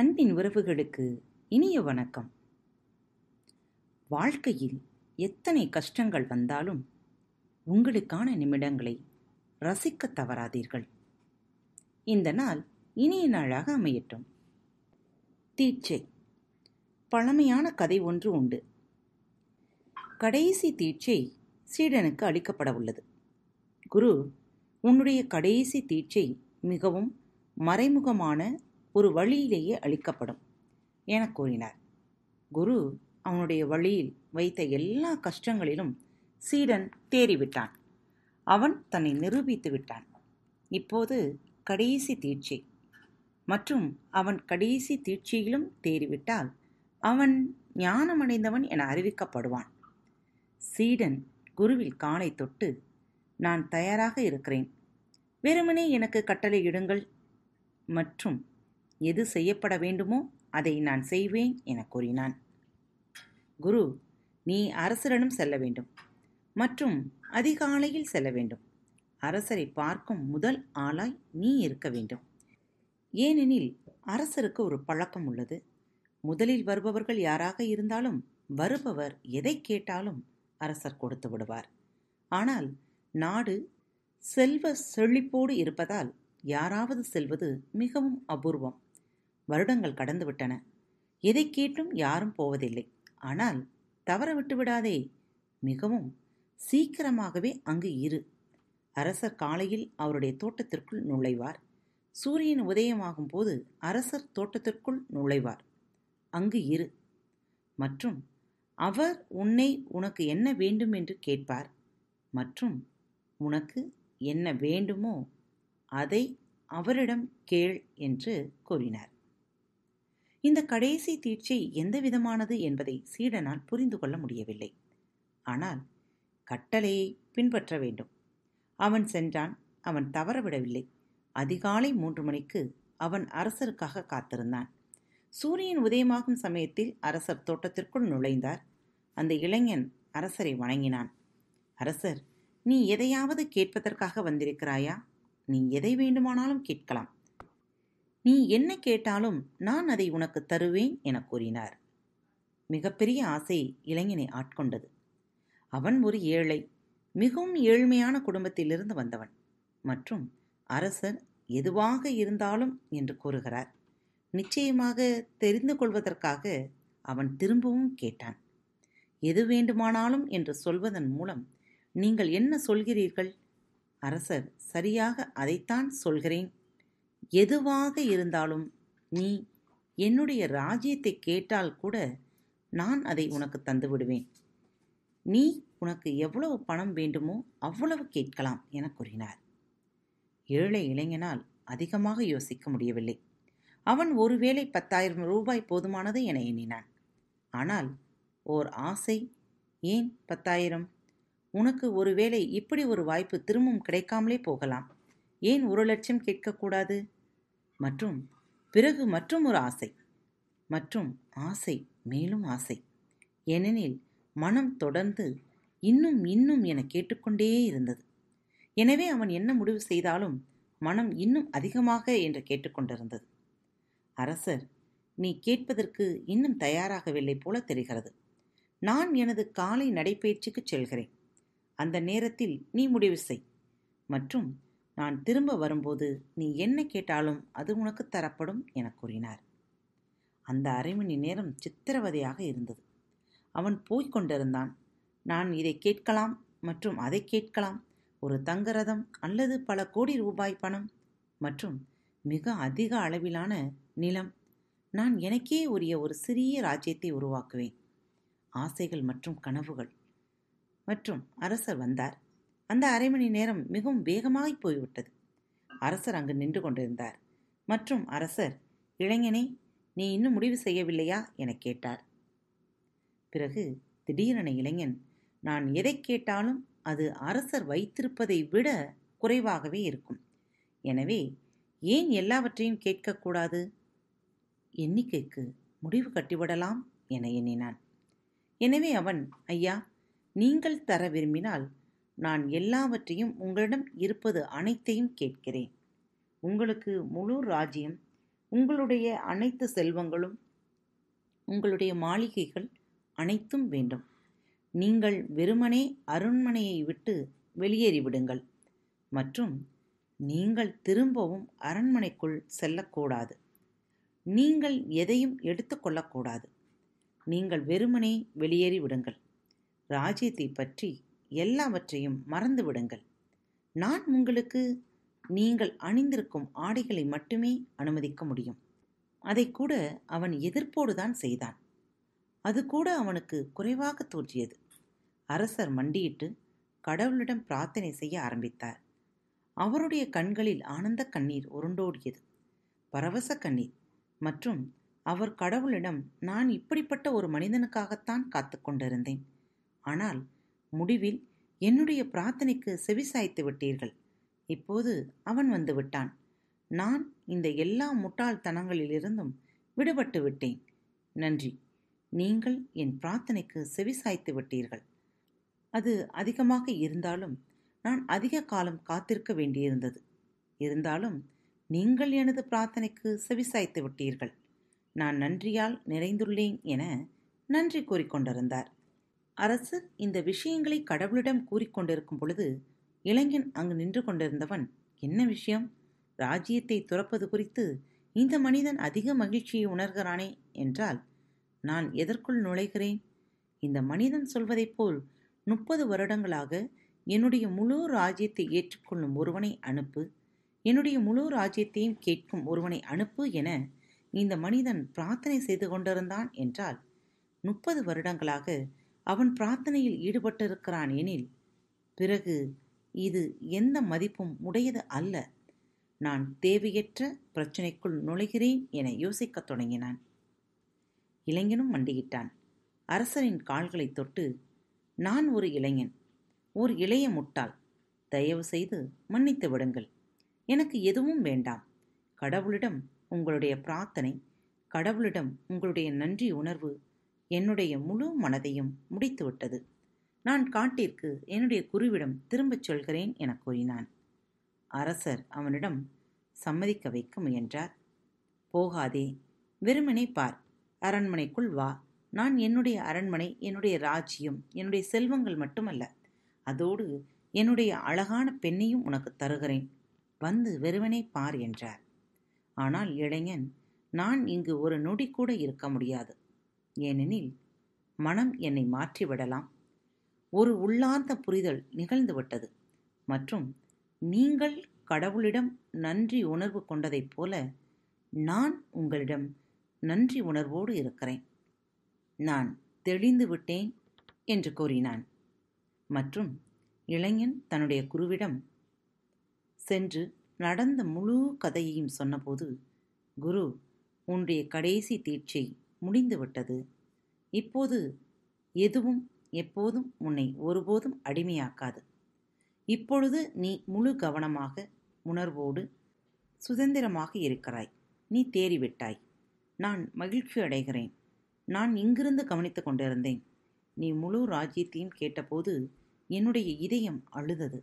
அன்பின் உறவுகளுக்கு இனிய வணக்கம். வாழ்க்கையில் எத்தனை கஷ்டங்கள் வந்தாலும் உங்களுக்கான நிமிடங்களை ரசிக்கத் தவறாதீர்கள். இந்த நாள் இனிய நாளாக அமையட்டும். தீட்சை. பழமையான கதை ஒன்று உண்டு. கடைசி தீட்சை சீடனுக்கு அளிக்கப்பட உள்ளது. குரு உன்னுடைய கடைசி தீட்சை மிகவும் மறைமுகமான ஒரு வழியிலேயே அளிக்கப்படும் என கூறினார். குரு அவனுடைய வழியில் வைத்த எல்லா கஷ்டங்களிலும் சீடன் தேறிவிட்டான். அவன் தன்னை நிரூபித்து விட்டான். இப்போது கடைசி தீட்சை. மற்றும் அவன் கடைசி தீட்சையிலும் தேறிவிட்டால் அவன் ஞானமடைந்தவன் என அறிவிக்கப்படுவான். சீடன் குருவில் காலை தொட்டு நான் தயாராக இருக்கிறேன். வெறுமனே எனக்கு கட்டளையிடுங்கள் மற்றும் எது செய்யப்பட வேண்டுமோ அதை நான் செய்வேன் என கூறினான். குரு நீ அரசரிடம் செல்ல வேண்டும் மற்றும் அதிகாலையில் செல்ல வேண்டும். அரசரை பார்க்கும் முதல் ஆளாய் நீ இருக்க வேண்டும். ஏனெனில் அரசருக்கு ஒரு பழக்கம் உள்ளது. முதலில் வருபவர்கள் யாராக இருந்தாலும் வருபவர் எதை கேட்டாலும் அரசர் கொடுத்து விடுவார். ஆனால் நாடு செல்வ செழிப்போடு இருப்பதால் யாராவது செல்வது மிகவும் அபூர்வம். வருடங்கள் கடந்துவிட்டன எதை கேட்டும் யாரும் போவதில்லை. ஆனால் தவற விட்டு விடாதே. மிகவும் சீக்கிரமாகவே அங்கு இரு. அரசர் காலையில் அவருடைய தோட்டத்திற்குள் நுழைவார். சூரியன் உதயமாகும் போது அரசர் தோட்டத்திற்குள் நுழைவார். அங்கு இரு. மற்றும் அவர் உன்னை உனக்கு என்ன வேண்டும் என்று கேட்பார். மற்றும் உனக்கு என்ன வேண்டுமோ அதை அவரிடம் கேள் என்று கூறினார். இந்த கடைசி தீட்சை எந்த விதமானது என்பதை சீடனால் புரிந்து கொள்ள முடியவில்லை. ஆனால் கட்டளையை பின்பற்ற வேண்டும். அவன் சென்றான் அவன் தவறவிடவில்லை. அதிகாலை மூன்று மணிக்கு அவன் அரசருக்காக காத்திருந்தான். சூரியன் உதயமாகும் சமயத்தில் அரசர் தோட்டத்திற்குள் நுழைந்தார். அந்த இளைஞன் அரசரை வணங்கினான். அரசர் நீ எதையாவது கேட்பதற்காக வந்திருக்கிறாயா? நீ எதை வேண்டுமானாலும் கேட்கலாம். நீ என்ன கேட்டாலும் நான் அதை உனக்கு தருவேன் என கூறினார். மிகப்பெரிய ஆசை இளைஞனை ஆட்கொண்டது. அவன் ஒரு ஏழை மிகவும் ஏழ்மையான குடும்பத்திலிருந்து வந்தவன் மற்றும் அரசர் எதுவாக இருந்தாலும் என்று கூறுகிறார். நிச்சயமாக தெரிந்து கொள்வதற்காக அவன் திரும்பவும் கேட்டான். எது வேண்டுமானாலும் என்று சொல்வதன் மூலம் நீங்கள் என்ன சொல்கிறீர்கள்? அரசர் சரியாக அதைத்தான் சொல்கிறேன் எதுவாக இருந்தாலும் நீ என்னுடைய ராஜ்யத்தை கேட்டால் கூட நான் அதை உனக்கு தந்து விடுவேன். நீ உனக்கு எவ்வளவு பணம் வேண்டுமோ அவ்வளவு கேட்கலாம் என கூறினார். ஏழை இளைஞனால் அதிகமாக யோசிக்க முடியவில்லை. அவன் ஒருவேளை பத்தாயிரம் ரூபாய் போதுமானது என எண்ணினான். ஆனால் ஓர் ஆசை ஏன் பத்தாயிரம்? உனக்கு ஒருவேளை இப்படி ஒரு வாய்ப்பு திரும்பவும் கிடைக்காமலே போகலாம். ஏன் ஒரு லட்சம் கேட்கக்கூடாது மற்றும் பிறகு மற்றும் ஒரு ஆசை. மற்றும் ஆசை மேலும் ஆசை. ஏனெனில் மனம் தொடர்ந்து இன்னும் இன்னும் என கேட்டுக்கொண்டே இருந்தது. எனவே அவன் என்ன முடிவு செய்தாலும் மனம் இன்னும் அதிகமாக என்று கேட்டுக்கொண்டிருந்தது. அரசர் நீ கேட்பதற்கு இன்னும் தயாராகவில்லை போல தெரிகிறது. நான் எனது காலை நடைப்பயிற்சிக்கு செல்கிறேன். அந்த நேரத்தில் நீ முடிவு செய். மற்றும் நான் திரும்ப வரும்போது நீ என்ன கேட்டாலும் அது உனக்கு தரப்படும் என கூறினார். அந்த அரை மணி நேரம் சித்திரவதையாக இருந்தது. அவன் போய்க் கொண்டிருந்தான். நான் இதை கேட்கலாம் மற்றும் அதை கேட்கலாம். ஒரு தங்கரதம் அல்லது பல கோடி ரூபாய் பணம் மற்றும் மிக அதிக அளவிலான நிலம். நான் எனக்கே உரிய ஒரு சிறிய ராஜ்யத்தை உருவாக்குவேன். ஆசைகள் மற்றும் கனவுகள். மற்றும் அரசர் வந்தார். அந்த அரை மணி நேரம் மிகவும் வேகமாய் போய்விட்டது. அரசர் அங்கு நின்று கொண்டிருந்தார். மற்றும் அரசர் இளைஞனே நீ இன்னும் முடிவு செய்யவில்லையா? என கேட்டார். பிறகு திடீரென இளைஞன் நான் எதை கேட்டாலும் அது அரசர் வைத்திருப்பதை விட குறைவாகவே இருக்கும். எனவே ஏன் எல்லாவற்றையும் கேட்கக்கூடாது? எண்ணிக்கைக்கு முடிவு கட்டிவிடலாம் என எண்ணினான். எனவே அவன் ஐயா நீங்கள் தர விரும்பினால் நான் எல்லாவற்றையும் உங்களிடம் இருப்பது அனைத்தையும் கேட்கிறேன். உங்களுக்கு முழு ராஜ்யம் உங்களுடைய அனைத்து செல்வங்களும் உங்களுடைய மாளிகைகள் அனைத்தும் வேண்டும். நீங்கள் வெறுமனே அரண்மனையை விட்டு வெளியேறிவிடுங்கள். மற்றும் நீங்கள் திரும்பவும் அரண்மனைக்குள் செல்லக்கூடாது. நீங்கள் எதையும் எடுத்துக்கொள்ளக்கூடாது நீங்கள் வெறுமனே வெளியேறி விடுங்கள் ராஜ்யத்தை பற்றி எல்லாவற்றையும் மறந்து விடுங்கள் நான் உங்களுக்கு நீங்கள் அணிந்திருக்கும் ஆடைகளை மட்டுமே அனுமதிக்க முடியும். அதை கூட அவன் எதிர்ப்போடு தான் செய்தான். அது கூட அவனுக்கு குறைவாக தோன்றியது. அரசர் மண்டியிட்டு கடவுளிடம் பிரார்த்தனை செய்ய ஆரம்பித்தார். அவருடைய கண்களில் ஆனந்த கண்ணீர் உருண்டோடியது. பரவச கண்ணீர். மற்றும் அவர் கடவுளிடம் நான் இப்படிப்பட்ட ஒரு மனிதனுக்காகத்தான் காத்து கொண்டிருந்தேன் ஆனால் முடிவில் என்னுடைய பிரார்த்தனைக்கு செவிசாய்த்து விட்டீர்கள். இப்போது அவன் வந்து விட்டான். நான் இந்த எல்லா முட்டாள்தனங்களிலிருந்தும் விடுபட்டு விட்டேன். நன்றி. நீங்கள் என் பிரார்த்தனைக்கு செவிசாய்த்து விட்டீர்கள். அது அதிகமாக இருந்தாலும் நான் அதிக காலம் காத்திருக்க வேண்டியிருந்தது. இருந்தாலும் நீங்கள் எனது பிரார்த்தனைக்கு செவிசாய்த்து விட்டீர்கள். நான் நன்றியால் நிறைந்துள்ளேன் என நன்றி கூறிக்கொண்டிருந்தார். அரசர் இந்த விஷயங்களை கடவுளிடம் கூறிக்கொண்டிருக்கும் பொழுது இளைஞன் அங்கு நின்று கொண்டிருந்தவன் என்ன விஷயம்? ராஜ்யத்தை துறப்பது குறித்து இந்த மனிதன் அதிக மகிழ்ச்சியை உணர்கிறானே என்றால் நான் எதற்குள் நுழைகிறேன்? இந்த மனிதன் சொல்வதைப் போல் முப்பது வருடங்களாக என்னுடைய முழு ராஜ்யத்தை ஏற்றுக்கொள்ளும் ஒருவனை அனுப்பு என்னுடைய முழு ராஜ்யத்தையும் கேட்கும் ஒருவனை அனுப்பு என இந்த மனிதன் பிரார்த்தனை செய்து கொண்டிருந்தான் என்றால் முப்பது வருடங்களாக அவன் பிரார்த்தனையில் ஈடுபட்டிருக்கிறான் எனில் பிறகு இது எந்த மதிப்பும் உடையது அல்ல. நான் தேவையற்ற பிரச்சனைக்குள் நுழைகிறேன் என யோசிக்கத் தொடங்கினான். இளைஞனும் மண்டியிட்டான். அரசரின் கால்களை தொட்டு நான் ஒரு இளைஞன். ஒரு இளைய முட்டாள். தயவு செய்து மன்னித்து விடுங்கள். எனக்கு எதுவும் வேண்டாம். கடவுளிடம் உங்களுடைய பிரார்த்தனை கடவுளிடம் உங்களுடைய நன்றி உணர்வு என்னுடைய முழு மனதையும் முடித்துவிட்டது நான் காட்டிற்கு என்னுடைய குருவிடம் திரும்பச் சொல்கிறேன் என கூறினான். அரசர் அவனிடம் சம்மதிக்க வைக்க முயன்றார். போகாதே வெறுமனை பார். அரண்மனைக்குள் வா. நான் என்னுடைய அரண்மனை என்னுடைய ராஜ்யம் என்னுடைய செல்வங்கள் மட்டுமல்ல அதோடு என்னுடைய அழகான பெண்ணையும் உனக்கு தருகிறேன். வந்து வெறுவனே பார் என்றார். ஆனால் இளைஞன் நான் இங்கு ஒரு நொடி கூட இருக்க முடியாது. ஏனெனில் மனம் என்னை மாற்றிவிடலாம். ஒரு உள்ளார்ந்த புரிதல் நிகழ்ந்துவிட்டது. மற்றும் நீங்கள் கடவுளிடம் நன்றி உணர்வு கொண்டதைப் போல நான் உங்களிடம் நன்றி உணர்வோடு இருக்கிறேன். நான் தெளிந்து விட்டேன் என்று கூறினான். மற்றும் இளைஞன் தன்னுடைய குருவிடம் சென்று நடந்த முழு கதையையும் சொன்னபோது குரு உன்னுடைய கடைசி தீட்சை முடிந்துவிட்டது இப்போது எதுவும் எப்போதும் உன்னை ஒருபோதும் அடிமையாக்காது. இப்பொழுது நீ முழு கவனமாக உணர்வோடு சுதந்திரமாக இருக்கிறாய். நீ தேறிவிட்டாய். நான் மகிழ்ச்சி அடைகிறேன். நான் இங்கிருந்து கவனித்து கொண்டிருந்தேன். நீ முழு ராஜ்யத்தையும் கேட்டபோது என்னுடைய இதயம் அழுதது.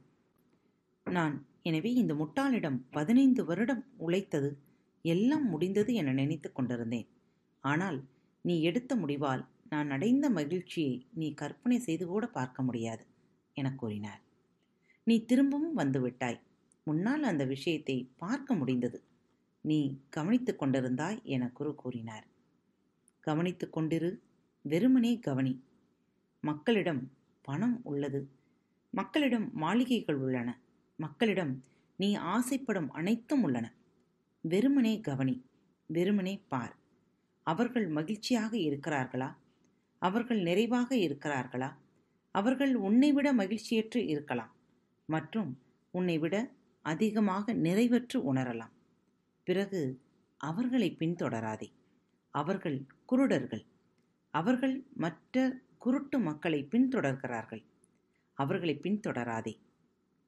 நான் எனவே இந்த முட்டாளிடம் பதினைந்து வருடம் உழைத்தது எல்லாம் முடிந்தது என நினைத்து கொண்டிருந்தேன். ஆனால் நீ எடுத்த முடிவால் நான் அடைந்த மகிழ்ச்சியை நீ கற்பனை செய்து கூட பார்க்க முடியாது என கூறினார். நீ திரும்பவும் வந்துவிட்டாய் உன்னால் அந்த விஷயத்தை பார்க்க முடிந்தது. நீ கவனித்து கொண்டிருந்தாய் என குரு கூறினார். கவனித்து கொண்டிரு வெறுமனே கவனி. மக்களிடம் பணம் உள்ளது. மக்களிடம் மாளிகைகள் உள்ளன. மக்களிடம் நீ ஆசைப்படும் அனைத்தும் உள்ளன. வெறுமனே கவனி வெறுமனே பார். அவர்கள் மகிழ்ச்சியாக இருக்கிறார்களா? அவர்கள் நிறைவாக இருக்கிறார்களா? அவர்கள் உன்னை விட மகிழ்ச்சியற்று இருக்கலாம் மற்றும் உன்னை விட அதிகமாக நிறைவற்று உணரலாம். பிறகு அவர்களை பின்தொடராதே. அவர்கள் குருடர்கள். அவர்கள் மற்ற குருட்டு மக்களை பின்தொடர்கிறார்கள். அவர்களை பின்தொடராதே.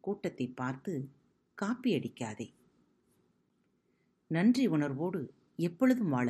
கூட்டத்தை பார்த்து காப்பி அடிக்காதே நன்றி உணர்வோடு எப்பொழுதும் வாழ